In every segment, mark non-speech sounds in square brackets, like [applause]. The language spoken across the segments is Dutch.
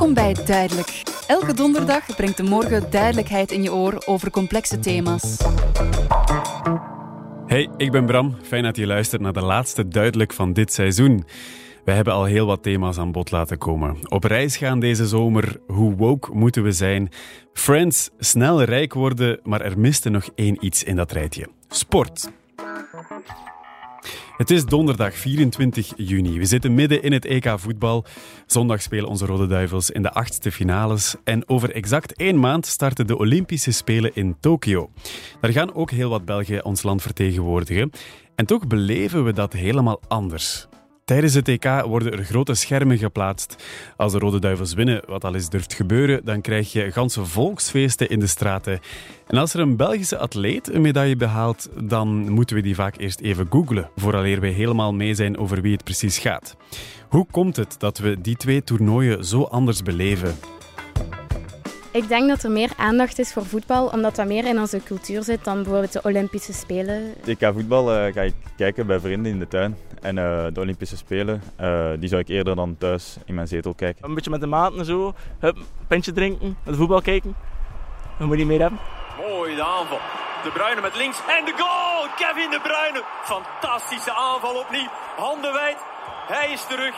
Welkom bij Duidelijk. Elke donderdag brengt de morgen duidelijkheid in je oor over complexe thema's. Hey, ik ben Bram. Fijn dat je luistert naar de laatste Duidelijk van dit seizoen. We hebben al heel wat thema's aan bod laten komen. Op reis gaan deze zomer, hoe woke moeten we zijn? Friends, snel rijk worden, maar er miste nog één iets in dat rijtje. Sport. Het is donderdag 24 juni. We zitten midden in het EK voetbal. Zondag spelen onze Rode Duivels in de achtste finales. En over exact één maand starten de Olympische Spelen in Tokio. Daar gaan ook heel wat Belgen ons land vertegenwoordigen. En toch beleven we dat helemaal anders. Tijdens het EK worden er grote schermen geplaatst. Als de Rode Duivels winnen, wat al eens durft gebeuren, dan krijg je ganse volksfeesten in de straten. En als er een Belgische atleet een medaille behaalt, dan moeten we die vaak eerst even googlen, vooraleer we helemaal mee zijn over wie het precies gaat. Hoe komt het dat we die twee toernooien zo anders beleven? Ik denk dat er meer aandacht is voor voetbal, omdat dat meer in onze cultuur zit dan bijvoorbeeld de Olympische Spelen. Ik voetbal uh, ga ik kijken bij vrienden in de tuin. En uh, de Olympische Spelen, uh, die zou ik eerder dan thuis in mijn zetel kijken. Een beetje met de maat en zo, hup, een pintje drinken, met voetbal kijken. Dat moet je meer hebben. Mooi de aanval. De Bruyne met links en de goal! Kevin De Bruyne. Fantastische aanval opnieuw. Handen wijd. Hij is terug.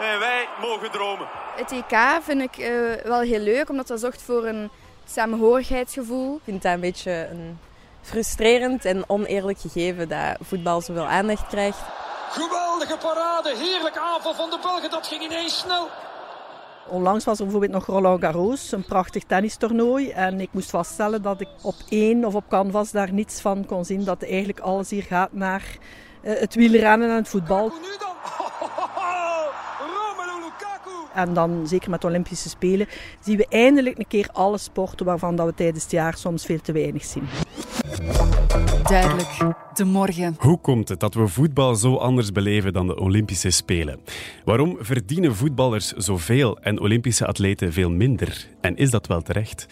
En wij mogen dromen. Het EK vind ik uh, wel heel leuk, omdat dat zorgt voor een samenhorigheidsgevoel. Ik vind dat een beetje een frustrerend en oneerlijk gegeven dat voetbal zoveel aandacht krijgt. Geweldige parade, heerlijke aanval van de Belgen, dat ging ineens snel. Onlangs was er bijvoorbeeld nog Roland Garros, een prachtig tennistoernooi. En ik moest vaststellen dat ik op één of op canvas daar niets van kon zien. Dat eigenlijk alles hier gaat naar uh, het wielrennen en het voetbal. Nu dan? [laughs] En dan, zeker met de Olympische Spelen, zien we eindelijk een keer alle sporten waarvan dat we tijdens het jaar soms veel te weinig zien. Duidelijk, de morgen. Hoe komt het dat we voetbal zo anders beleven dan de Olympische Spelen? Waarom verdienen voetballers zoveel en Olympische atleten veel minder? En is dat wel terecht?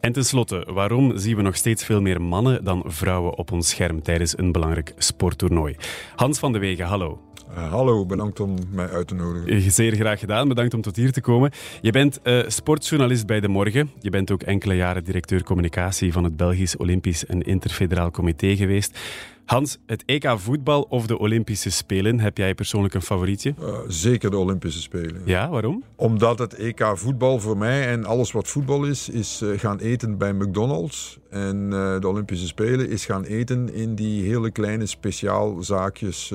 En tenslotte, waarom zien we nog steeds veel meer mannen dan vrouwen op ons scherm tijdens een belangrijk sporttoernooi? Hans van de Wegen, hallo. Uh, hallo, bedankt om mij uit te nodigen. Zeer graag gedaan, bedankt om tot hier te komen. Je bent uh, sportjournalist bij De Morgen. Je bent ook enkele jaren directeur communicatie van het Belgisch Olympisch en Interfederaal Comité geweest. Hans, het EK voetbal of de Olympische Spelen, heb jij persoonlijk een favorietje? Uh, zeker de Olympische Spelen. Ja, waarom? Omdat het EK voetbal voor mij en alles wat voetbal is, is uh, gaan eten bij McDonald's. En uh, de Olympische Spelen is gaan eten in die hele kleine speciaalzaakjes,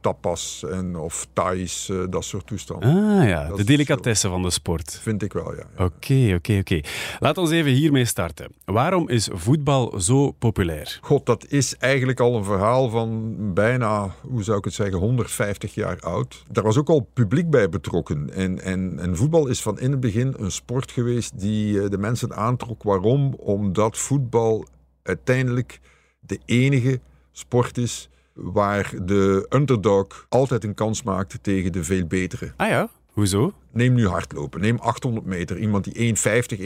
tapas en of thais, dat soort toestanden. Ah ja, dat de delicatessen van de sport. Vind ik wel, ja. Oké, oké, oké. Laat ons even hiermee starten. Waarom is voetbal zo populair? God, dat is eigenlijk al een verhaal van bijna, hoe zou ik het zeggen, 150 jaar oud. Daar was ook al publiek bij betrokken. En, en, en voetbal is van in het begin een sport geweest die de mensen aantrok. Waarom? Omdat voetbal uiteindelijk de enige sport is waar de underdog altijd een kans maakt tegen de veel betere. Ah ja, hoezo? Neem nu hardlopen. Neem 800 meter. Iemand die 1,50,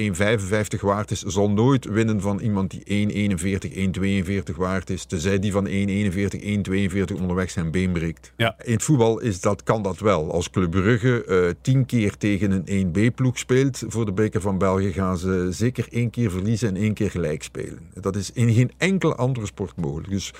1,55 waard is, zal nooit winnen van iemand die 1,41, 1,42 waard is. Tenzij die van 1,41, 1,42 onderweg zijn been breekt. Ja. In het voetbal is dat, kan dat wel. Als Club Brugge uh, tien keer tegen een 1B-ploeg speelt voor de beker van België, gaan ze zeker één keer verliezen en één keer gelijk spelen. Dat is in geen enkele andere sport mogelijk. Dus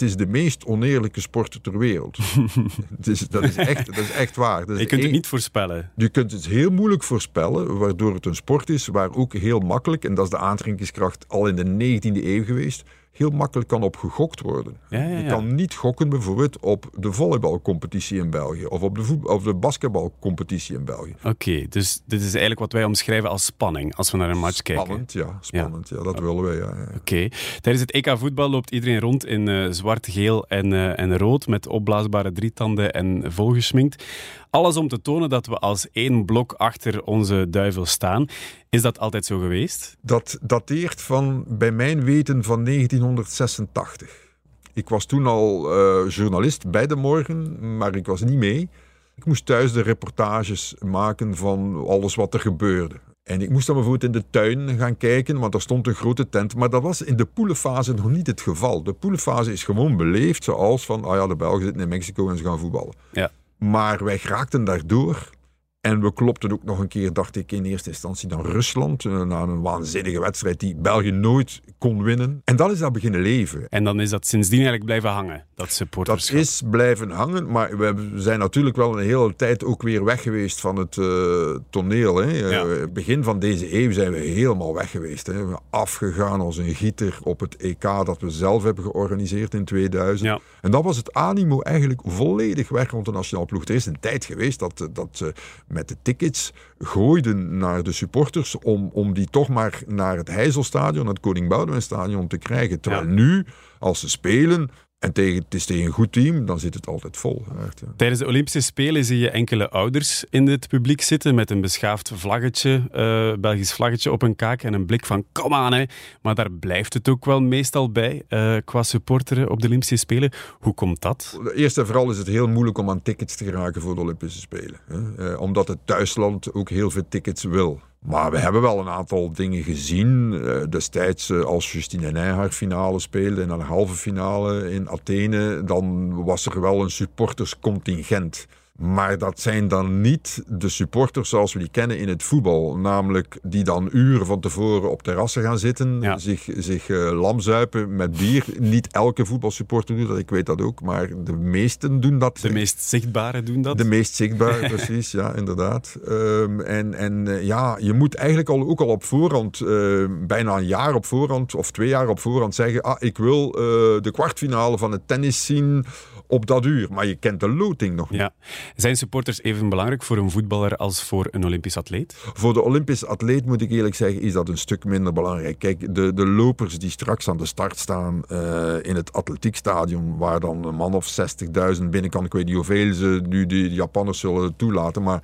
het is de meest oneerlijke sport ter wereld. [laughs] dus dat, is echt, dat is echt waar. Dat Je kunt het niet voorspellen. Je kunt het heel moeilijk voorspellen, waardoor het een sport is waar ook heel makkelijk, en dat is de aantrekkingskracht al in de 19e eeuw geweest, heel makkelijk kan op gegokt worden. Ja, ja, ja. Je kan niet gokken bijvoorbeeld op de volleybalcompetitie in België of op de, voet- of de basketbalcompetitie in België. Oké, okay, dus dit is eigenlijk wat wij omschrijven als spanning als we naar een match kijken. Spannend, ja. Spannend, ja. dat willen wij. Oké. Okay. Tijdens het EK voetbal loopt iedereen rond in uh, zwart, geel en, uh, en rood met opblaasbare drietanden en volgeschminkt. Alles om te tonen dat we als één blok achter onze duivel staan. Is dat altijd zo geweest? Dat dateert van, bij mijn weten, van 1986. Ik was toen al uh, journalist bij De Morgen, maar ik was niet mee. Ik moest thuis de reportages maken van alles wat er gebeurde. En ik moest dan bijvoorbeeld in de tuin gaan kijken, want er stond een grote tent. Maar dat was in de poelenfase nog niet het geval. De poelenfase is gewoon beleefd zoals van, ah ja, de Belgen zitten in Mexico en ze gaan voetballen. Ja. Maar wij raakten daardoor En we klopten ook nog een keer, dacht ik in eerste instantie, dan Rusland. eh, Na een waanzinnige wedstrijd die België nooit kon winnen. En dan is dat beginnen leven. En dan is dat sindsdien eigenlijk blijven hangen, dat Dat supporterschap. is blijven hangen, maar we zijn natuurlijk wel een hele tijd ook weer weg geweest van het eh, toneel. Hè. Eh, begin van deze eeuw zijn we helemaal weg geweest. Hè. We zijn afgegaan als een gieter op het EK dat we zelf hebben georganiseerd in 2000. Ja. En dat was het animo eigenlijk volledig weg rond de nationale ploeg. Er is een tijd geweest dat, dat met de tickets gooiden naar de supporters om, om die toch maar naar het Heizelstadion, het Koning Boudewijnstadion te krijgen. Terwijl Ja. nu, als ze spelen en tegen, het is tegen een goed team, dan zit het altijd vol. Echt, ja. Tijdens de Olympische Spelen zie je enkele ouders in het publiek zitten met een beschaafd vlaggetje, eh, Belgisch vlaggetje op een kaak en een blik van kom aan hè. Maar daar blijft het ook wel meestal bij eh, qua supporteren op de Olympische Spelen. Hoe komt dat? Eerst en vooral is het heel moeilijk om aan tickets te geraken voor de Olympische Spelen. Hè? Eh, omdat het thuisland ook heel veel tickets wil. Maar we hebben wel een aantal dingen gezien. Eh, destijds eh, als Justine Nijhaar finale speelde in een halve finale in Athene, dan was er wel een supporterscontingent. Maar dat zijn dan niet de supporters zoals we die kennen in het voetbal. Namelijk die dan uren van tevoren op terrassen gaan zitten, Ja. zich, zich eh, lamzuipen met bier. Niet elke voetbalsupporter doet dat, ik weet dat ook. Maar de meesten doen dat. De meest zichtbare doen dat. De meest zichtbaar, [laughs] precies, ja, inderdaad. Ehm, en en eh, ja, je moet eigenlijk al, ook al op voorhand, eh, bijna een jaar op voorhand of twee jaar op voorhand zeggen: Ah, ik wil de kwartfinale van het tennis zien op dat uur. Maar je kent de loting nog niet. Ja. Zijn supporters even belangrijk voor een voetballer als voor een Olympisch atleet? Voor de Olympisch atleet moet ik eerlijk zeggen, is dat een stuk minder belangrijk. Kijk, de, de lopers die straks aan de start staan eh, in het atletiekstadion, waar dan een man of 60.000 binnen kan, ik weet niet hoeveel ze nu de Japanners zullen toelaten, maar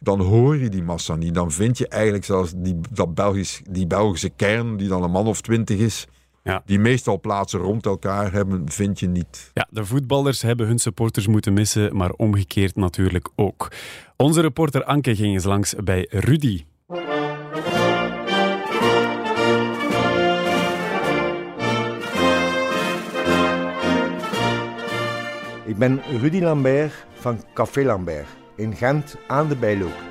dan hoor je die massa niet. Dan vind je eigenlijk zelfs die, dat Belgisch, die Belgische kern, die dan een man of 20 is, Ja. die meestal plaatsen rond elkaar hebben, vind je niet. Ja, de voetballers hebben hun supporters moeten missen, maar omgekeerd natuurlijk ook. Onze reporter Anke ging eens langs bij Rudy. Ik ben Rudy Lambert van Café Lambert in Gent aan de Bijloop.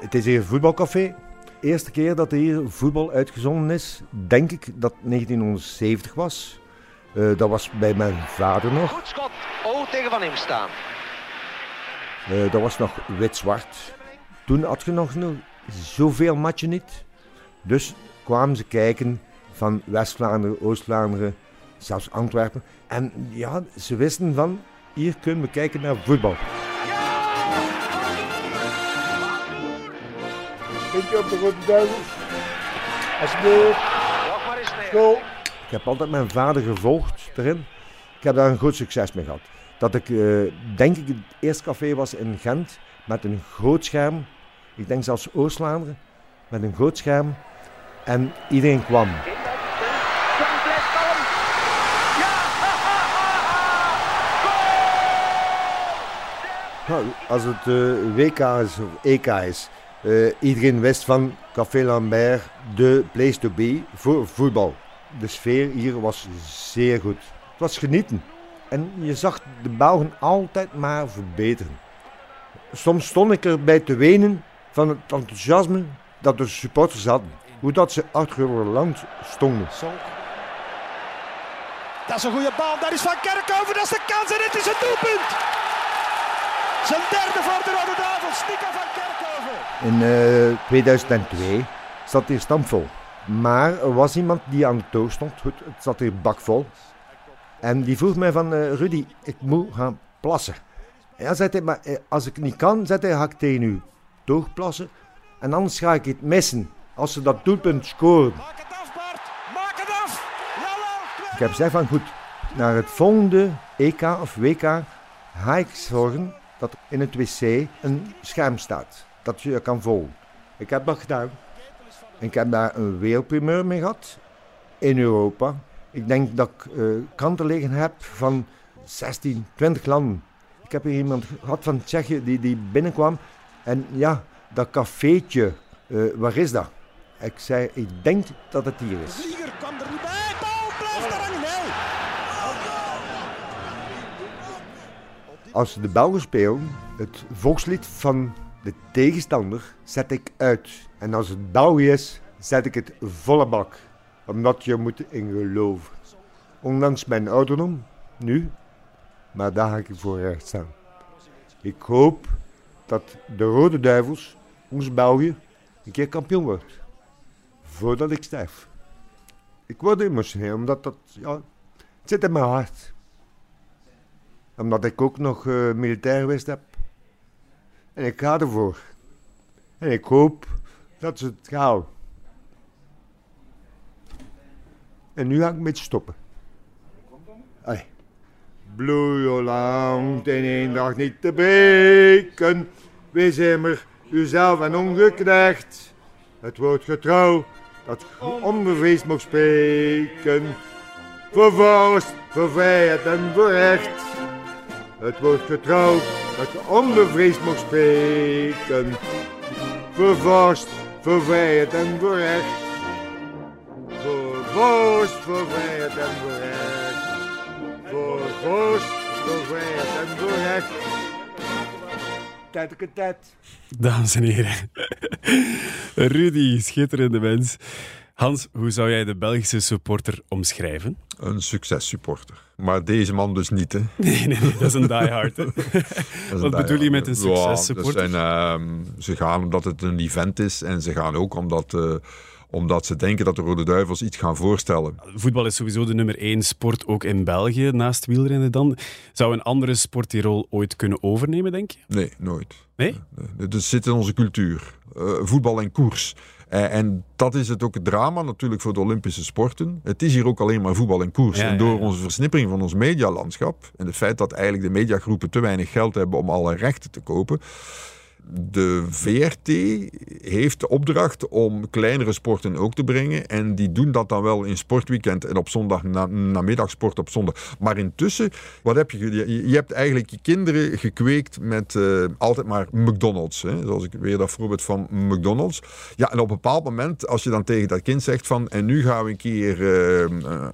Het is hier een voetbalcafé. De eerste keer dat er hier voetbal uitgezonden is, denk ik dat 1970 was. Eh, dat was bij mijn vader nog. Goed schot. Oh, tegen Van Imst staan. Eh, dat was nog wit-zwart. Toen had je nog no- zoveel matchen niet. Dus kwamen ze kijken van West-Vlaanderen, Oost-Vlaanderen, zelfs Antwerpen. En ja, ze wisten van, hier kunnen we kijken naar voetbal. Puntje op de Rode Duivels. Alsjeblieft. School. Ik heb altijd mijn vader gevolgd erin. Ik heb daar een goed succes mee gehad. Dat ik, eh, denk ik, het eerste café was in Gent met een groot scherm. Ik denk zelfs Oost-Vlaanderen. Met een groot scherm. En iedereen kwam. Nou, als het eh, WK is of EK is, eh, iedereen wist van Café Lambert de place to be voor voetbal. De sfeer hier was zeer goed. Het was genieten. En je zag de Belgen altijd maar verbeteren. Soms stond ik erbij te wenen van het enthousiasme dat de supporters hadden. Hoe dat ze achter stonden. Dat is een goede bal. Daar is Van Kerkhoven. Dat is de kans en het is een doelpunt. Zijn derde voor de Rode Duivels. Nico van Kerkhoven. In eh, 2002 zat hier stampvol. Maar er was iemand die aan de toog stond. Goed, het zat hier bakvol. En die vroeg mij van, eh, Rudy, ik moet gaan plassen. Ja, zei hij, maar eh, als ik niet kan, zei hij, ga ik tegen u toog plassen. En anders ga ik het missen als ze dat doelpunt scoren. Maak het af, Bart. Maak het af. Jawel. Ik heb gezegd van, goed, naar het volgende EK of WK ga ik zorgen dat er in het wc een scherm staat. Dat je kan volgen. Ik heb dat gedaan. Ik heb daar een wereldprimeur mee gehad. In Europa. Ik denk dat ik eh, kanten liggen heb van 16, 20 landen. Ik heb hier iemand gehad van Tsjechië die, die binnenkwam. En ja, dat cafeetje, eh, waar is dat? Ik zei, ik denk dat het hier is. Vlieger kwam er niet bij. Blijft er hangen. Als de Belgen spelen, het volkslied van de tegenstander zet ik uit. En als het België is, zet ik het volle bak. Omdat je moet in geloven. Ondanks mijn ouderdom, nu, maar daar ga ik voor recht staan. Ik hoop dat de Rode Duivels, ons België, een keer kampioen wordt. Voordat ik sterf. Ik word emotioneel, omdat dat, ja, het zit in mijn hart. Omdat ik ook nog uh, militair geweest heb. En ik ga ervoor. En ik hoop dat ze het gaan. En nu ga ik een beetje stoppen. Bloei lang in één dag niet te breken. Wees immer uzelf en ongeknecht. Het woord getrouw dat onbevreesd mag spreken. Voor vorst, voor vrijheid en voor recht. Het woord getrouw dat onbevreesd mag spreken. Voor vorst, voor vrijheid en voor recht. Voor vorst, voor vrijheid en voor recht. Voor vorst, voor vrijheid en voor recht. Tijd, tijd. Dames en heren. [laughs] Rudy, schitterende mens. Hans, hoe zou jij de Belgische supporter omschrijven? Een successupporter. Maar deze man dus niet, hè? [laughs] Nee, nee, dat is een diehard. Hè? [laughs] Wat bedoel je met een successupporter? Ja, uh, ze gaan omdat het een event is en ze gaan ook omdat... Uh, omdat ze denken dat de Rode Duivels iets gaan voorstellen. Voetbal is sowieso de nummer één sport, ook in België, naast wielrennen dan. Zou een andere sport die rol ooit kunnen overnemen, denk je? Nee, nooit. Nee? nee. Dat zit in onze cultuur. Uh, voetbal en koers. Uh, en dat is het ook het drama natuurlijk voor de Olympische sporten. Het is hier ook alleen maar voetbal en koers. Ja, en door ja, ja. onze versnippering van ons medialandschap en het feit dat eigenlijk de mediagroepen te weinig geld hebben om alle rechten te kopen, de VRT heeft de opdracht om kleinere sporten ook te brengen. En die doen dat dan wel in sportweekend en op zondag, na, namiddagsport op zondag. Maar intussen, wat heb je? Je, je hebt eigenlijk je kinderen gekweekt met uh, altijd maar McDonald's. Hè? Zoals ik weer dat voorbeeld van McDonald's. Ja, en op een bepaald moment, als je dan tegen dat kind zegt van... En nu gaan we een keer uh,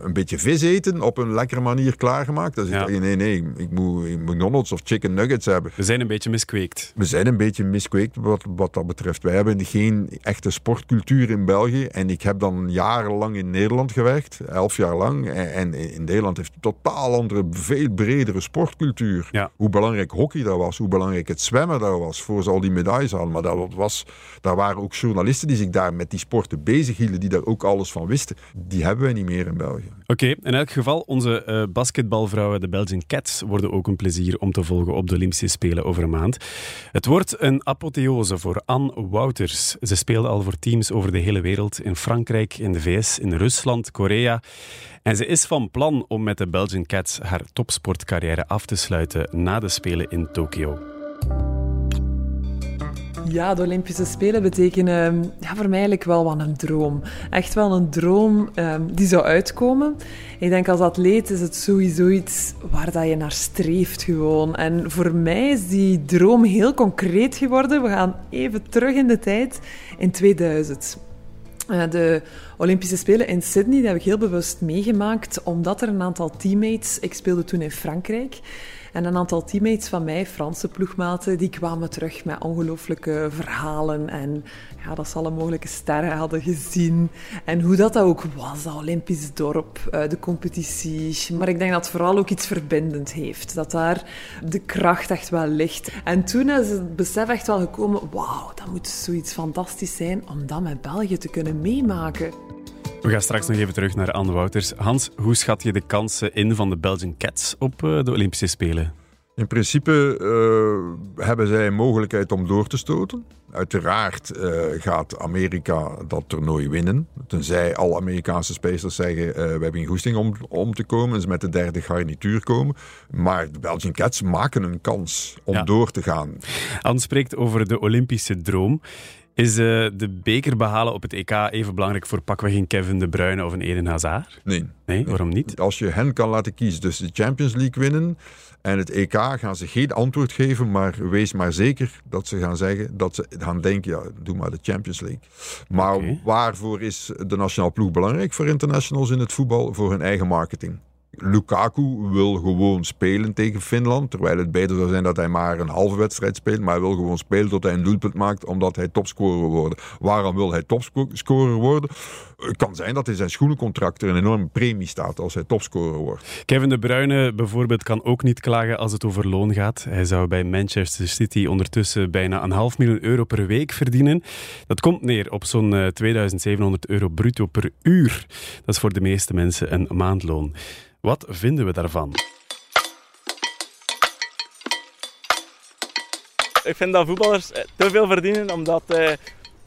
een beetje vis eten, op een lekkere manier klaargemaakt. Dan zeg je, ja. nee, nee, ik moet McDonald's of chicken nuggets hebben. We zijn een beetje miskweekt. We zijn een beetje miskweekt wat, wat dat betreft. Wij hebben geen echte sportcultuur in België. En ik heb dan jarenlang in Nederland gewerkt, elf jaar lang. En, en in Nederland heeft een totaal andere, veel bredere sportcultuur. Ja. Hoe belangrijk hockey daar was, hoe belangrijk het zwemmen daar was, voor ze al die medailles hadden. Maar dat was, daar waren ook journalisten die zich daar met die sporten bezig hielden, die daar ook alles van wisten. Die hebben wij niet meer in België. Oké, in elk geval, onze uh, basketbalvrouwen, de Belgian Cats, worden ook een plezier om te volgen op de Olympische Spelen over een maand. Het wordt een apotheose voor Anne Wouters. Ze speelde al voor teams over de hele wereld, in Frankrijk, in de VS, in Rusland, Korea. En ze is van plan om met de Belgian Cats haar topsportcarrière af te sluiten na de Spelen in Tokio. Ja, de Olympische Spelen betekenen ja, voor mij eigenlijk wel wat een droom. Echt wel een droom um, die zou uitkomen. Ik denk als atleet is het sowieso iets waar dat je naar streeft gewoon. En voor mij is die droom heel concreet geworden. We gaan even terug in de tijd, in 2000. Uh, de Olympische Spelen in Sydney die heb ik heel bewust meegemaakt, omdat er een aantal teammates... Ik speelde toen in Frankrijk... En een aantal teammates van mij, Franse ploegmaten, die kwamen terug met ongelooflijke verhalen. En ja, dat ze alle mogelijke sterren hadden gezien. En hoe dat, dat ook was, dat Olympisch dorp, de competitie. Maar ik denk dat het vooral ook iets verbindend heeft. Dat daar de kracht echt wel ligt. En toen is het besef echt wel gekomen, wauw, dat moet zoiets fantastisch zijn om dat met België te kunnen meemaken. We gaan straks nog even terug naar Anne Wouters. Hans, hoe schat je de kansen in van de Belgian Cats op de Olympische Spelen? In principe uh, hebben zij een mogelijkheid om door te stoten. Uiteraard uh, gaat Amerika dat toernooi winnen. Tenzij alle Amerikaanse spelers zeggen: uh, we hebben geen goesting om, om te komen. En ze met de derde garnituur komen. Maar de Belgian Cats maken een kans om ja. door te gaan. Anne spreekt over de Olympische droom. Is uh, de beker behalen op het EK even belangrijk voor pakweg een Kevin De Bruyne of een Eden Hazard? Nee. nee. waarom niet? Als je hen kan laten kiezen, dus de Champions League winnen en het EK, gaan ze geen antwoord geven, maar wees maar zeker dat ze gaan zeggen, dat ze gaan denken, ja, doe maar de Champions League. Maar okay. waarvoor is de nationale ploeg belangrijk voor internationals in het voetbal? Voor hun eigen marketing. Lukaku wil gewoon spelen tegen Finland, terwijl het beter zou zijn dat hij maar een halve wedstrijd speelt, maar hij wil gewoon spelen tot hij een doelpunt maakt, omdat hij topscorer wil worden. Waarom wil hij topscorer worden? Het kan zijn dat in zijn schoenencontract er een enorme premie staat als hij topscorer wordt. Kevin De Bruyne bijvoorbeeld kan ook niet klagen als het over loon gaat. Hij zou bij Manchester City ondertussen bijna een half miljoen euro per week verdienen. Dat komt neer op zo'n 2700 euro bruto per uur. Dat is voor de meeste mensen een maandloon. Wat vinden we daarvan? Ik vind dat voetballers te veel verdienen, omdat eh,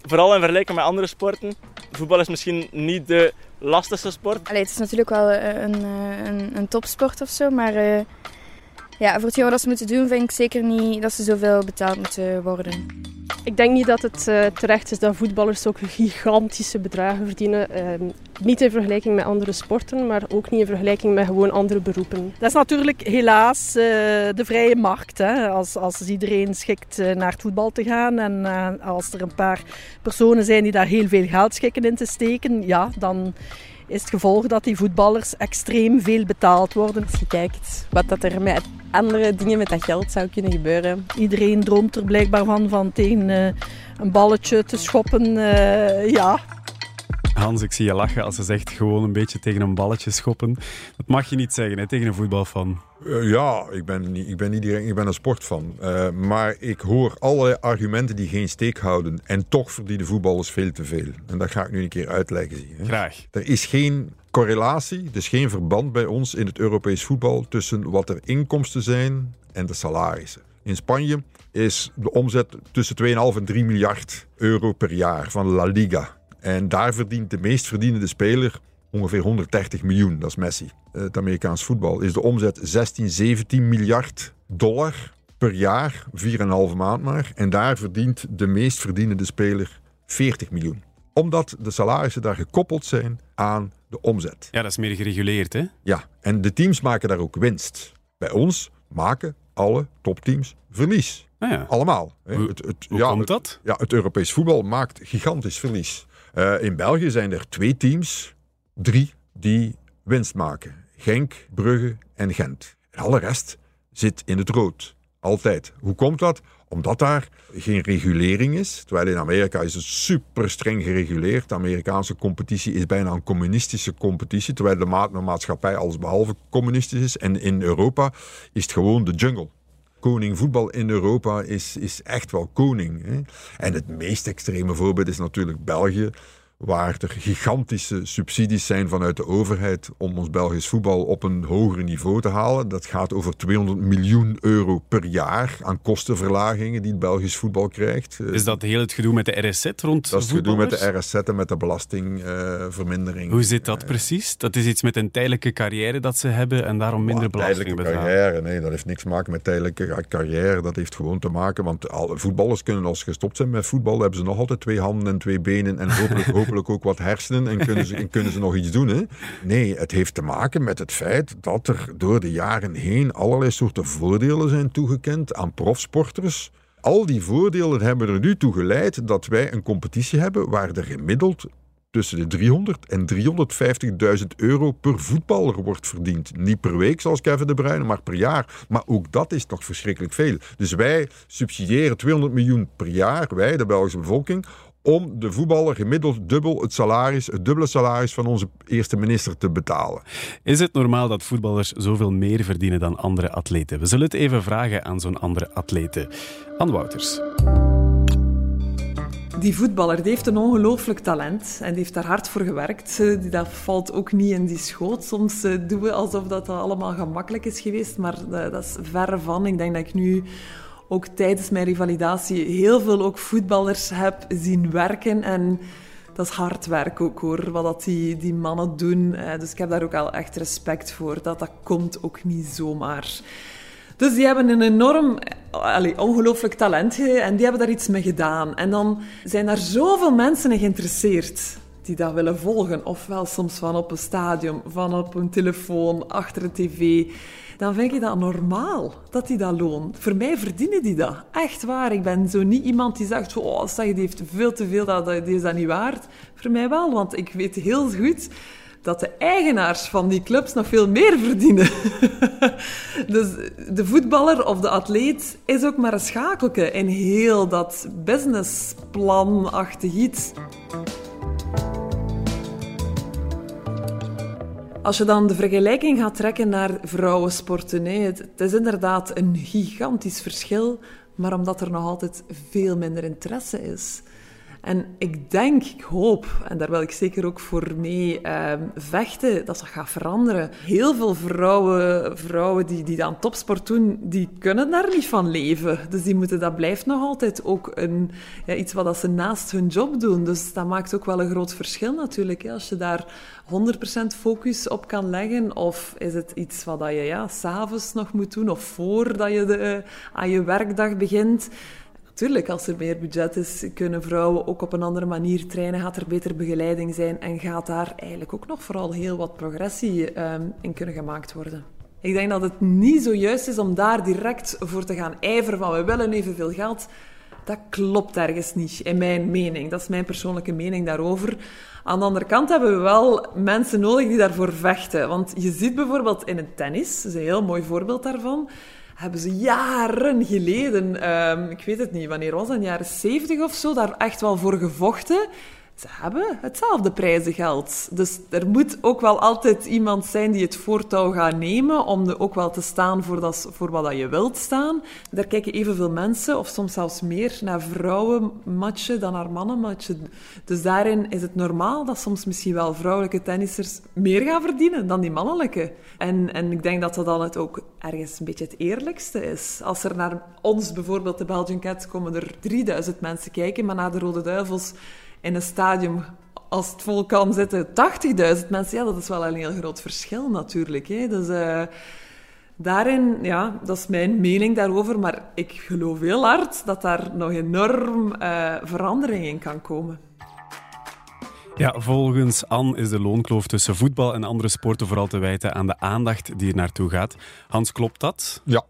vooral in vergelijking met andere sporten, voetbal is misschien niet de lastigste sport. Allee, het is natuurlijk wel een, een, een topsport of zo, maar uh, ja, voor hetgeen wat ze moeten doen, vind ik zeker niet dat ze zoveel betaald moeten worden. Ik denk niet dat het uh, terecht is dat voetballers ook gigantische bedragen verdienen. Uh, niet in vergelijking met andere sporten, maar ook niet in vergelijking met gewoon andere beroepen. Dat is natuurlijk helaas uh, de vrije markt. Hè? Als, als iedereen schikt naar het voetbal te gaan en als er een paar personen zijn die daar heel veel geld schikken in te steken, ja, dan is het gevolg dat die voetballers extreem veel betaald worden. Als je kijkt wat dat er met andere dingen met dat geld zou kunnen gebeuren. Iedereen droomt er blijkbaar van, van tegen uh, een balletje te schoppen. Uh, ja. Hans, ik zie je lachen als ze zegt gewoon een beetje tegen een balletje schoppen. Dat mag je niet zeggen hè, tegen een voetbalfan. Uh, ja, ik ben, niet, ik ben niet direct, ik ben een sportfan. Uh, maar ik hoor allerlei argumenten die geen steek houden. En toch verdienen voetballers veel te veel. En dat ga ik nu een keer uitleggen. Zie, hè. Graag. Er is geen correlatie, dus geen verband bij ons in het Europees voetbal tussen wat er inkomsten zijn en de salarissen. In Spanje is de omzet tussen 2,5 en 3 miljard euro per jaar van La Liga. En daar verdient de meest verdienende speler ongeveer 130 miljoen. Dat is Messi. Het Amerikaans voetbal is de omzet 16, 17 miljard dollar per jaar, 4,5 maand maar. En daar verdient de meest verdienende speler 40 miljoen. Omdat de salarissen daar gekoppeld zijn aan de omzet. Ja, dat is meer gereguleerd, hè? Ja, en de teams maken daar ook winst. Bij ons maken alle topteams verlies. Ah ja. Allemaal. Hoe, het, het, hoe ja, komt dat? Het, ja, het Europees voetbal maakt gigantisch verlies. Uh, in België zijn er twee teams, drie, die winst maken. Genk, Brugge en Gent. En alle rest zit in het rood. Altijd. Hoe komt dat? Omdat daar geen regulering is. Terwijl in Amerika is het super streng gereguleerd. De Amerikaanse competitie is bijna een communistische competitie. Terwijl de maatschappij allesbehalve communistisch is. En in Europa is het gewoon de jungle koning voetbal in Europa is, is echt wel koning. Hè? En het meest extreme voorbeeld is natuurlijk België waar er gigantische subsidies zijn vanuit de overheid om ons Belgisch voetbal op een hoger niveau te halen. Dat gaat over 200 miljoen euro per jaar aan kostenverlagingen die het Belgisch voetbal krijgt. Is dat heel het gedoe met de RSZ rond Dat is het gedoe met de RSZ en met de belastingvermindering. Hoe zit dat precies? Dat is iets met een tijdelijke carrière dat ze hebben en daarom minder belasting betalen. carrière, nee, dat heeft niks te maken met tijdelijke carrière. Dat heeft gewoon te maken, want alle voetballers kunnen als ze gestopt zijn met voetbal, hebben ze nog altijd twee handen en twee benen en hopelijk, hopelijk [laughs] ook wat hersenen en kunnen ze, en kunnen ze nog iets doen. Nee, het heeft te maken met het feit dat er door de jaren heen allerlei soorten voordelen zijn toegekend aan profsporters. Al die voordelen hebben er nu toe geleid dat wij een competitie hebben waar er gemiddeld tussen de 300 en 350.000 euro per voetballer wordt verdiend. Niet per week zoals Kevin De Bruyne, maar per jaar. Maar ook dat is toch verschrikkelijk veel. Dus wij subsidiëren 200 miljoen per jaar, wij, de Belgische bevolking, om de voetballer gemiddeld dubbel het salaris, het dubbele salaris van onze eerste minister te betalen. Is het normaal dat voetballers zoveel meer verdienen dan andere atleten? We zullen het even vragen aan zo'n andere atlete. Anne Wouters. Die voetballer die heeft een ongelooflijk talent en die heeft daar hard voor gewerkt. Dat valt ook niet in die schoot. Soms doen we alsof dat allemaal gemakkelijk is geweest, maar dat is verre van. Ik denk dat ik nu ook tijdens mijn revalidatie heel veel ook voetballers heb zien werken. En dat is hard werk ook hoor, wat dat die, die mannen doen. Dus ik heb daar ook al echt respect voor. Dat, dat komt ook niet zomaar. Dus die hebben een enorm, allez, ongelooflijk talent en die hebben daar iets mee gedaan. En dan zijn er zoveel mensen in geïnteresseerd die dat willen volgen. Ofwel soms van op een stadion, van op een telefoon, achter een tv dan vind ik dat normaal dat die dat loont. Voor mij verdienen die dat. Echt waar. Ik ben zo niet iemand die zegt, oh, die heeft veel te veel, dat, die is dat niet waard. Voor mij wel, want ik weet heel goed dat de eigenaars van die clubs nog veel meer verdienen. [laughs] dus de voetballer of de atleet is ook maar een schakelke in heel dat businessplanachtig iets. Als je dan de vergelijking gaat trekken naar vrouwensporten, hè, het, het is inderdaad een gigantisch verschil, maar omdat er nog altijd veel minder interesse is. En ik denk, ik hoop, en daar wil ik zeker ook voor mee uh, vechten, dat dat gaat veranderen. Heel veel vrouwen, vrouwen die, die topsport doen, die kunnen daar niet van leven. Dus die moeten, dat blijft nog altijd ook een, ja, iets wat ze naast hun job doen. Dus dat maakt ook wel een groot verschil natuurlijk. Hè. Als je daar 100% focus op kan leggen, of is het iets wat je ja, s'avonds nog moet doen, of voordat je de, aan je werkdag begint. Tuurlijk, als er meer budget is, kunnen vrouwen ook op een andere manier trainen, gaat er beter begeleiding zijn en gaat daar eigenlijk ook nog vooral heel wat progressie um, in kunnen gemaakt worden. Ik denk dat het niet zo juist is om daar direct voor te gaan ijveren van we willen evenveel geld. Dat klopt ergens niet, in mijn mening. Dat is mijn persoonlijke mening daarover. Aan de andere kant hebben we wel mensen nodig die daarvoor vechten. Want je ziet bijvoorbeeld in het tennis, dat is een heel mooi voorbeeld daarvan hebben ze jaren geleden, um, ik weet het niet, wanneer was dat, jaren 70 of zo, daar echt wel voor gevochten. Ze hebben hetzelfde prijzengeld. Dus er moet ook wel altijd iemand zijn die het voortouw gaat nemen om er ook wel te staan voor, dat, voor wat dat je wilt staan. Daar kijken evenveel mensen, of soms zelfs meer, naar vrouwenmatchen dan naar mannenmatchen. Dus daarin is het normaal dat soms misschien wel vrouwelijke tennissers meer gaan verdienen dan die mannelijke. En, en ik denk dat dat dan het ook ergens een beetje het eerlijkste is. Als er naar ons bijvoorbeeld, de Belgian Cats, komen er 3000 mensen kijken, maar naar de Rode Duivels in een stadium, als het vol kan zitten, 80.000 mensen. Ja, dat is wel een heel groot verschil natuurlijk. Hè. Dus uh, daarin, ja, dat is mijn mening daarover. Maar ik geloof heel hard dat daar nog enorm uh, verandering in kan komen. Ja, volgens Anne is de loonkloof tussen voetbal en andere sporten vooral te wijten aan de aandacht die er naartoe gaat. Hans, klopt dat? Ja,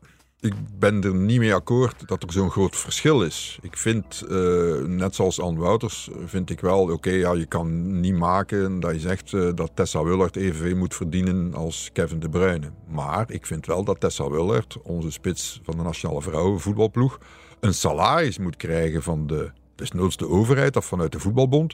ik ben er niet mee akkoord dat er zo'n groot verschil is. Ik vind, uh, net zoals Anne Wouters, vind ik wel, oké, ja, je kan niet maken dat je zegt uh, dat Tessa Willard evenveel moet verdienen als Kevin De Bruyne. Maar ik vind wel dat Tessa Willard, onze spits van de nationale vrouwenvoetbalploeg, een salaris moet krijgen van de desnoods de overheid of vanuit de voetbalbond,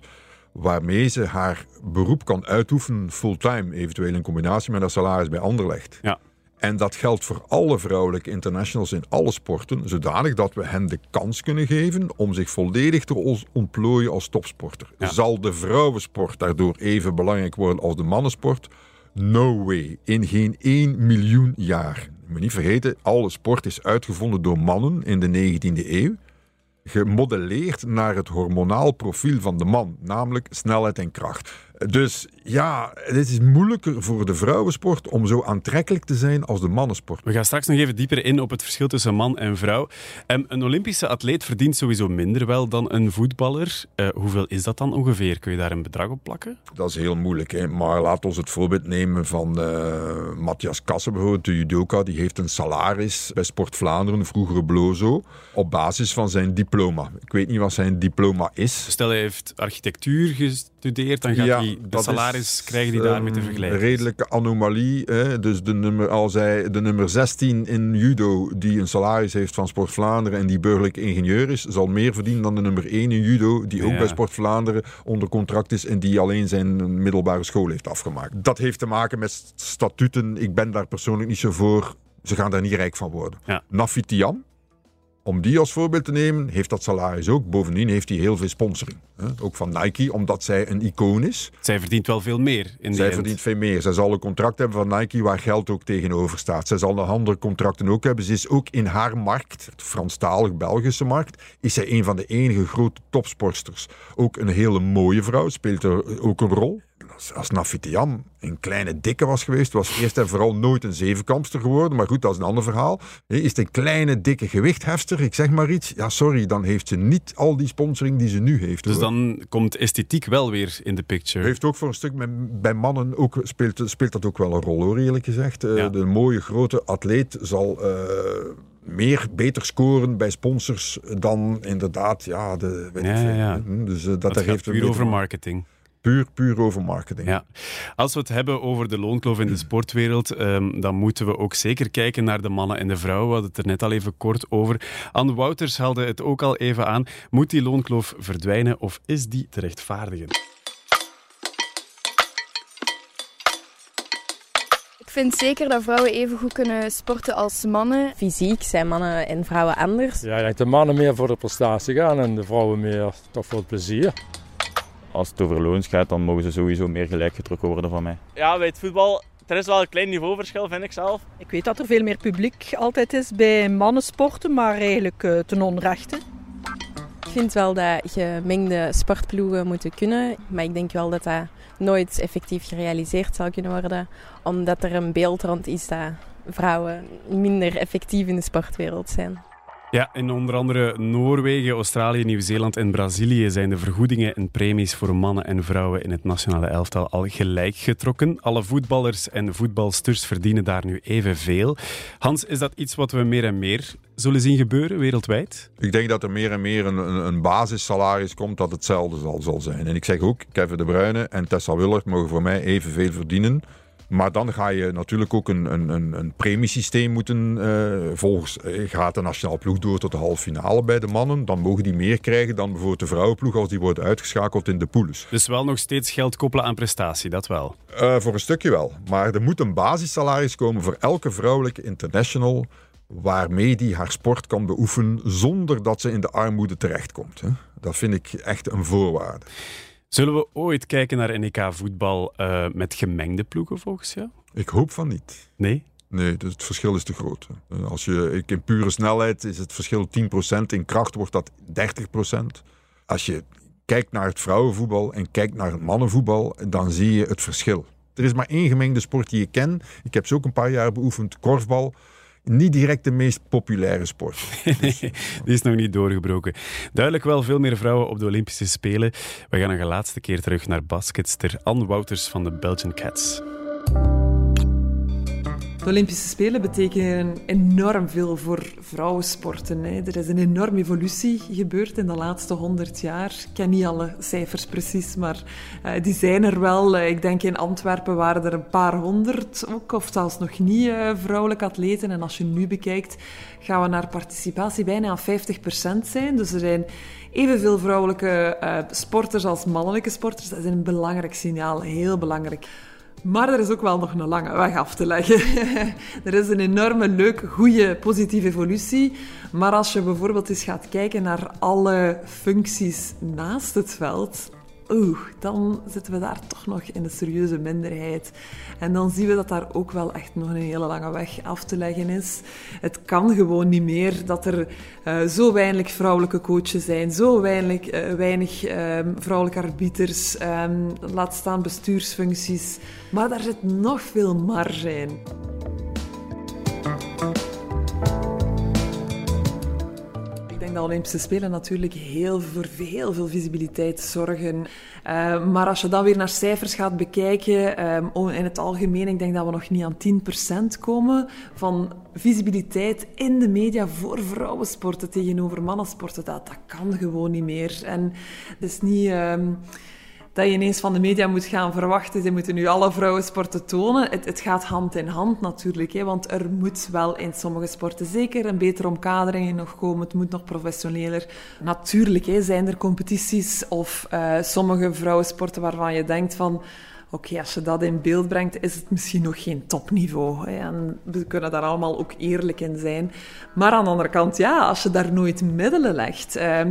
waarmee ze haar beroep kan uitoefenen fulltime, eventueel in combinatie met haar salaris bij Anderlecht. Ja. En dat geldt voor alle vrouwelijke internationals in alle sporten, zodanig dat we hen de kans kunnen geven om zich volledig te ontplooien als topsporter. Ja. Zal de vrouwensport daardoor even belangrijk worden als de mannensport? No way. In geen 1 miljoen jaar. Je moet niet vergeten, alle sport is uitgevonden door mannen in de 19e eeuw. Gemodelleerd naar het hormonaal profiel van de man, namelijk snelheid en kracht. Dus ja, het is moeilijker voor de vrouwensport om zo aantrekkelijk te zijn als de mannensport. We gaan straks nog even dieper in op het verschil tussen man en vrouw. Um, een Olympische atleet verdient sowieso minder wel dan een voetballer. Uh, hoeveel is dat dan ongeveer? Kun je daar een bedrag op plakken? Dat is heel moeilijk. Hè? Maar laat ons het voorbeeld nemen van uh, Matthias Kassen, bijvoorbeeld, de judoka. Die heeft een salaris bij Sport Vlaanderen, vroegere Blozo, op basis van zijn diploma. Ik weet niet wat zijn diploma is. Stel, hij heeft architectuur gestudeerd, dan gaat ja, hij de salaris krijgen die daarmee te vergelijken. Een redelijke anomalie. Hè? Dus de nummer, als hij de nummer 16 in judo, die een salaris heeft van Sport Vlaanderen en die burgerlijk ingenieur is, zal meer verdienen dan de nummer 1 in judo, die ook Ja. bij Sport Vlaanderen onder contract is en die alleen zijn middelbare school heeft afgemaakt. Dat heeft te maken met statuten. Ik ben daar persoonlijk niet zo voor. Ze gaan daar niet rijk van worden. Ja. Nafi Tiam, om die als voorbeeld te nemen, heeft dat salaris ook. Bovendien heeft hij heel veel sponsoring. Hè? Ook van Nike, omdat zij een icoon is. Zij verdient wel veel meer in Zij die verdient veel meer. Zij zal een contract hebben van Nike waar geld ook tegenover staat. Zij zal de andere contracten ook hebben. Ze is ook in haar markt, het Franstalig Belgische markt, is zij een van de enige grote topsportsters. Ook een hele mooie vrouw, speelt er ook een rol. Als, als Nafitiam een kleine dikke was geweest, was eerst en vooral nooit een zevenkampster geworden. Maar goed, dat is een ander verhaal. Is het een kleine dikke gewichthefster, ik zeg maar iets. Ja, sorry, dan heeft ze niet al die sponsoring die ze nu heeft. Dus hoor. dan komt esthetiek wel weer in de picture. Heeft ook voor een stuk met, bij mannen ook, speelt, speelt dat ook wel een rol hoor, eerlijk gezegd. Eh, Ja. De mooie grote atleet zal eh, meer, beter scoren bij sponsors dan inderdaad, ja, de, weet Ja, ik ja. Hm, Dus eh, dat, Dat daar heeft puur over marketing. Puur, puur over marketing. Ja. Als we het hebben over de loonkloof in de sportwereld, ehm, dan moeten we ook zeker kijken naar de mannen en de vrouwen. We hadden het er net al even kort over. Anne Wouters haalde het ook al even aan. Moet die loonkloof verdwijnen of is die te rechtvaardigen? Ik vind zeker dat vrouwen even goed kunnen sporten als mannen. Fysiek zijn mannen en vrouwen anders. Ja, ik denk dat de mannen meer voor de prestatie gaan en de vrouwen meer toch voor het plezier. Als het over loons gaat, dan mogen ze sowieso meer gelijk getrokken worden van mij. Ja, bij het voetbal, er is wel een klein niveauverschil, vind ik zelf. Ik weet dat er veel meer publiek altijd is bij mannensporten, maar eigenlijk uh, ten onrechte. Ik vind wel dat gemengde sportploegen moeten kunnen, maar ik denk wel dat dat nooit effectief gerealiseerd zal kunnen worden, omdat er een beeld rond is dat vrouwen minder effectief in de sportwereld zijn. Ja, in onder andere Noorwegen, Australië, Nieuw-Zeeland en Brazilië zijn de vergoedingen en premies voor mannen en vrouwen in het nationale elftal al gelijk getrokken. Alle voetballers en voetbalsters verdienen daar nu evenveel. Hans, is dat iets wat we meer en meer zullen zien gebeuren wereldwijd? Ik denk dat er meer en meer een, een, basissalaris komt dat hetzelfde zal, zal zijn. En ik zeg ook, Kevin De Bruyne en Tessa Willert mogen voor mij evenveel verdienen. Maar dan ga je natuurlijk ook een, een, een premiesysteem moeten. Uh, volgens uh, gaat de nationale ploeg door tot de halve finale bij de mannen. Dan mogen die meer krijgen dan bijvoorbeeld de vrouwenploeg als die wordt uitgeschakeld in de poules. Dus wel nog steeds geld koppelen aan prestatie, dat wel? Uh, voor een stukje wel. Maar er moet een basissalaris komen voor elke vrouwelijke international waarmee die haar sport kan beoefenen zonder dat ze in de armoede terechtkomt. Hè. Dat vind ik echt een voorwaarde. Zullen we ooit kijken naar NEK voetbal uh, met gemengde ploegen volgens jou? Ik hoop van niet. Nee? Nee, het verschil is te groot. Als je, in pure snelheid is het verschil 10%, in kracht wordt dat 30%. Als je kijkt naar het vrouwenvoetbal en kijkt naar het mannenvoetbal, dan zie je het verschil. Er is maar één gemengde sport die ik ken. Ik heb ze ook een paar jaar beoefend, korfbal niet direct de meest populaire sport. nee, [laughs] die is nog niet doorgebroken. Duidelijk wel veel meer vrouwen op de Olympische Spelen. We gaan een laatste keer terug naar basketster Anne Wouters van de Belgian Cats. Olympische Spelen betekenen enorm veel voor vrouwensporten. Hè. Er is een enorme evolutie gebeurd in de laatste honderd jaar. Ik ken niet alle cijfers precies, maar uh, die zijn er wel. Uh, ik denk in Antwerpen waren er een paar honderd ook, of zelfs nog niet uh, vrouwelijke atleten. En als je nu bekijkt, gaan we naar participatie bijna aan 50% zijn. Dus er zijn evenveel vrouwelijke sporters als mannelijke sporters. Dat is een belangrijk signaal, heel belangrijk. Maar er is ook wel nog een lange weg af te leggen. [laughs] er is een enorme, leuke, goede, positieve evolutie. Maar als je bijvoorbeeld eens gaat kijken naar alle functies naast het veld, dan zitten we daar toch nog in een serieuze minderheid. En dan zien we dat daar ook wel echt nog een hele lange weg af te leggen is. Het kan gewoon niet meer dat er uh, zo weinig vrouwelijke coaches zijn, zo weinig, uh, weinig uh, vrouwelijke arbiters, ehm, laat staan bestuursfuncties. Maar daar zit nog veel marge in. Dat Olympische Spelen natuurlijk heel voor heel veel visibiliteit zorgen. Uh, maar als je dan weer naar cijfers gaat bekijken, um, in het algemeen, ik denk dat we nog niet aan 10% komen van visibiliteit in de media voor vrouwensporten tegenover mannensporten. Dat, dat kan gewoon niet meer. En het is niet... Um, dat je ineens van de media moet gaan verwachten. Ze moeten nu alle vrouwensporten tonen. Het, het gaat hand in hand natuurlijk. Hè, want er moet wel in sommige sporten zeker een betere omkadering nog komen. Het moet nog professioneler. Natuurlijk hè, zijn er competities of uh, sommige vrouwensporten waarvan je denkt van okay, als je dat in beeld brengt, is het misschien nog geen topniveau. Hè? En we kunnen daar allemaal ook eerlijk in zijn. Maar aan de andere kant, ja, als je daar nooit middelen legt, eh,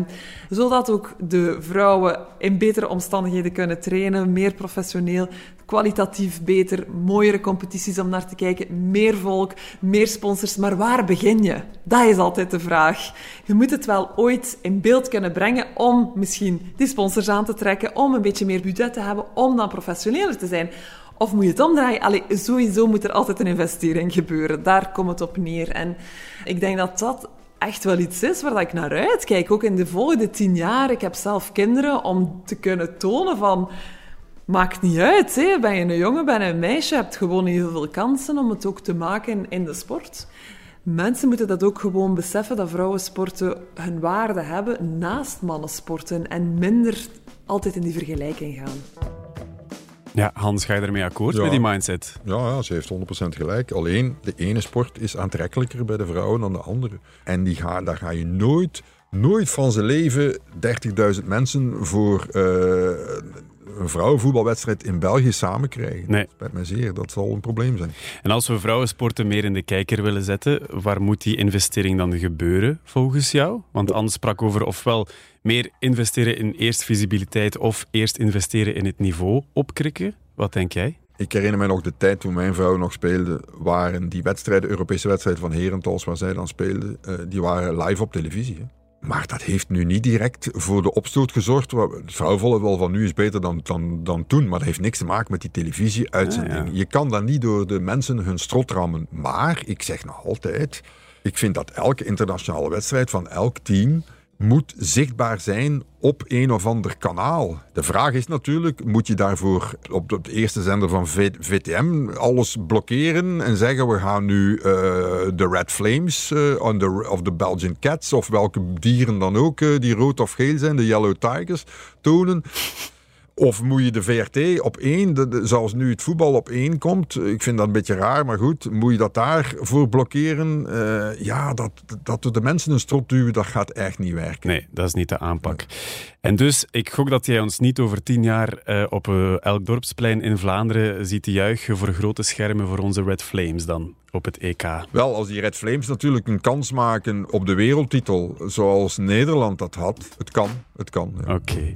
zodat ook de vrouwen in betere omstandigheden kunnen trainen, meer professioneel, kwalitatief beter, mooiere competities om naar te kijken, meer volk, meer sponsors. Maar waar begin je? Dat is altijd de vraag. Je moet het wel ooit in beeld kunnen brengen om misschien die sponsors aan te trekken, om een beetje meer budget te hebben, om dan professioneler te zijn. Of moet je het omdraaien? Allee, sowieso moet er altijd een investering gebeuren. Daar komt het op neer. En ik denk dat dat echt wel iets is waar ik naar uitkijk. Ook in de volgende tien jaar. Ik heb zelf kinderen om te kunnen tonen van... Maakt niet uit, hè. ben je een jongen, ben je een meisje, je hebt gewoon heel veel kansen om het ook te maken in de sport. Mensen moeten dat ook gewoon beseffen, dat vrouwensporten hun waarde hebben naast mannensporten en minder altijd in die vergelijking gaan. Ja, Hans, ga je ermee akkoord Ja. met die mindset? Ja, ja, ze heeft 100% gelijk. Alleen, de ene sport is aantrekkelijker bij de vrouwen dan de andere. En die ga, daar ga je nooit, nooit van zijn leven 30.000 mensen voor eh, een vrouwenvoetbalwedstrijd in België samen krijgen. Nee. Spijt mij zeer, dat zal een probleem zijn. En als we vrouwensporten meer in de kijker willen zetten, waar moet die investering dan gebeuren volgens jou? Want Anne sprak over ofwel meer investeren in eerst visibiliteit of eerst investeren in het niveau opkrikken. Wat denk jij? Ik herinner mij nog de tijd toen mijn vrouw nog speelde, waren die wedstrijden, Europese wedstrijden van Herentals, waar zij dan speelden, eh, die waren live op televisie. hè. Maar dat heeft nu niet direct voor de opstoot gezorgd. Het vrouwenvolleybal van nu is beter dan, dan, dan toen, maar dat heeft niks te maken met die televisieuitzending. Ah, ja. Je kan dat niet door de mensen hun strot rammen. Maar ik zeg nog altijd, ik vind dat elke internationale wedstrijd van elk team moet zichtbaar zijn op een of ander kanaal. De vraag is natuurlijk, moet je daarvoor op de, eerste zender van VTM alles blokkeren en zeggen we gaan nu eh, de Red Flames eh, on the, of de Belgian Cats of welke dieren dan ook eh, die rood of geel zijn, de Yellow Tigers, tonen? Of moet je de VRT op één, de, de- zoals nu het voetbal op één komt, ik vind dat een beetje raar, maar goed, moet je dat daarvoor blokkeren? Eh, ja, dat, dat we de mensen een strot duwen, dat gaat echt niet werken. Nee, dat is niet de aanpak. En dus, ik gok dat jij ons niet over tien jaar eh, op eh, elk dorpsplein in Vlaanderen ziet juichen voor grote schermen voor onze Red Flames dan op het EK. Wel, als die Red Flames natuurlijk een kans maken op de wereldtitel, zoals Nederland dat had, het kan, het kan. ja. Oké.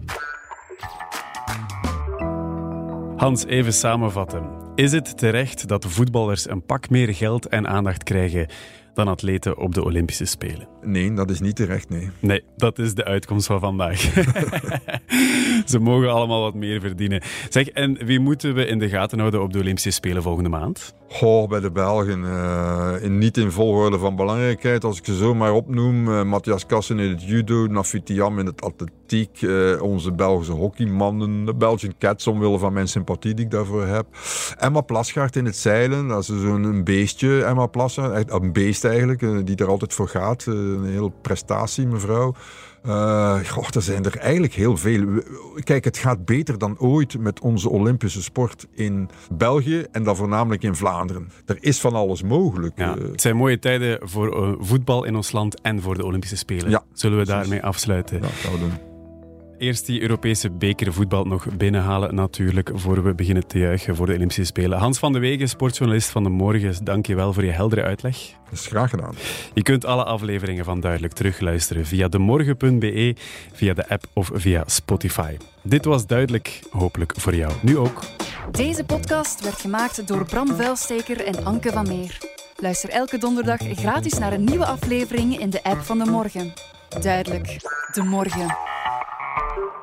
Hans, even samenvatten. Is het terecht dat voetballers een pak meer geld en aandacht krijgen dan atleten op de Olympische Spelen? Nee, dat is niet terecht, nee. Nee, dat is de uitkomst van vandaag. [laughs] Ze mogen allemaal wat meer verdienen. Zeg, en wie moeten we in de gaten houden op de Olympische Spelen volgende maand? Goh, bij de Belgen, eh, in, niet in volgorde van belangrijkheid, als ik ze zo maar opnoem. eh, Matthias Kassen in het judo, Nafitiam in het atletiek, eh, onze Belgische hockeymannen, de Belgian Cats, omwille van mijn sympathie die ik daarvoor heb. Emma Plasgaard in het zeilen, dat is zo'n een beestje, Emma Plasgaard, echt een beest eigenlijk, eh, die er altijd voor gaat. Eh, een hele prestatie, mevrouw. Eh goh, er zijn er eigenlijk heel veel. Kijk, het gaat beter dan ooit met onze Olympische sport in België en dan voornamelijk in Vlaanderen. Er is van alles mogelijk. Ja, het zijn mooie tijden voor voetbal in ons land en voor de Olympische Spelen. Ja, Zullen we daarmee afsluiten? Ja, gaan we doen. Eerst die Europese bekervoetbal nog binnenhalen natuurlijk, voor we beginnen te juichen voor de Olympische Spelen. Hans van de Wegen, sportjournalist van de Morgen, dank je wel voor je heldere uitleg. Dat is graag gedaan. Je kunt alle afleveringen van Duidelijk terugluisteren via demorgen.be, via de app of via Spotify. Dit was Duidelijk, hopelijk voor jou nu ook. Deze podcast werd gemaakt door Bram Vuilsteker en Anke van Meer. Luister elke donderdag gratis naar een nieuwe aflevering in de app van De Morgen. Duidelijk, De Morgen. Thank you.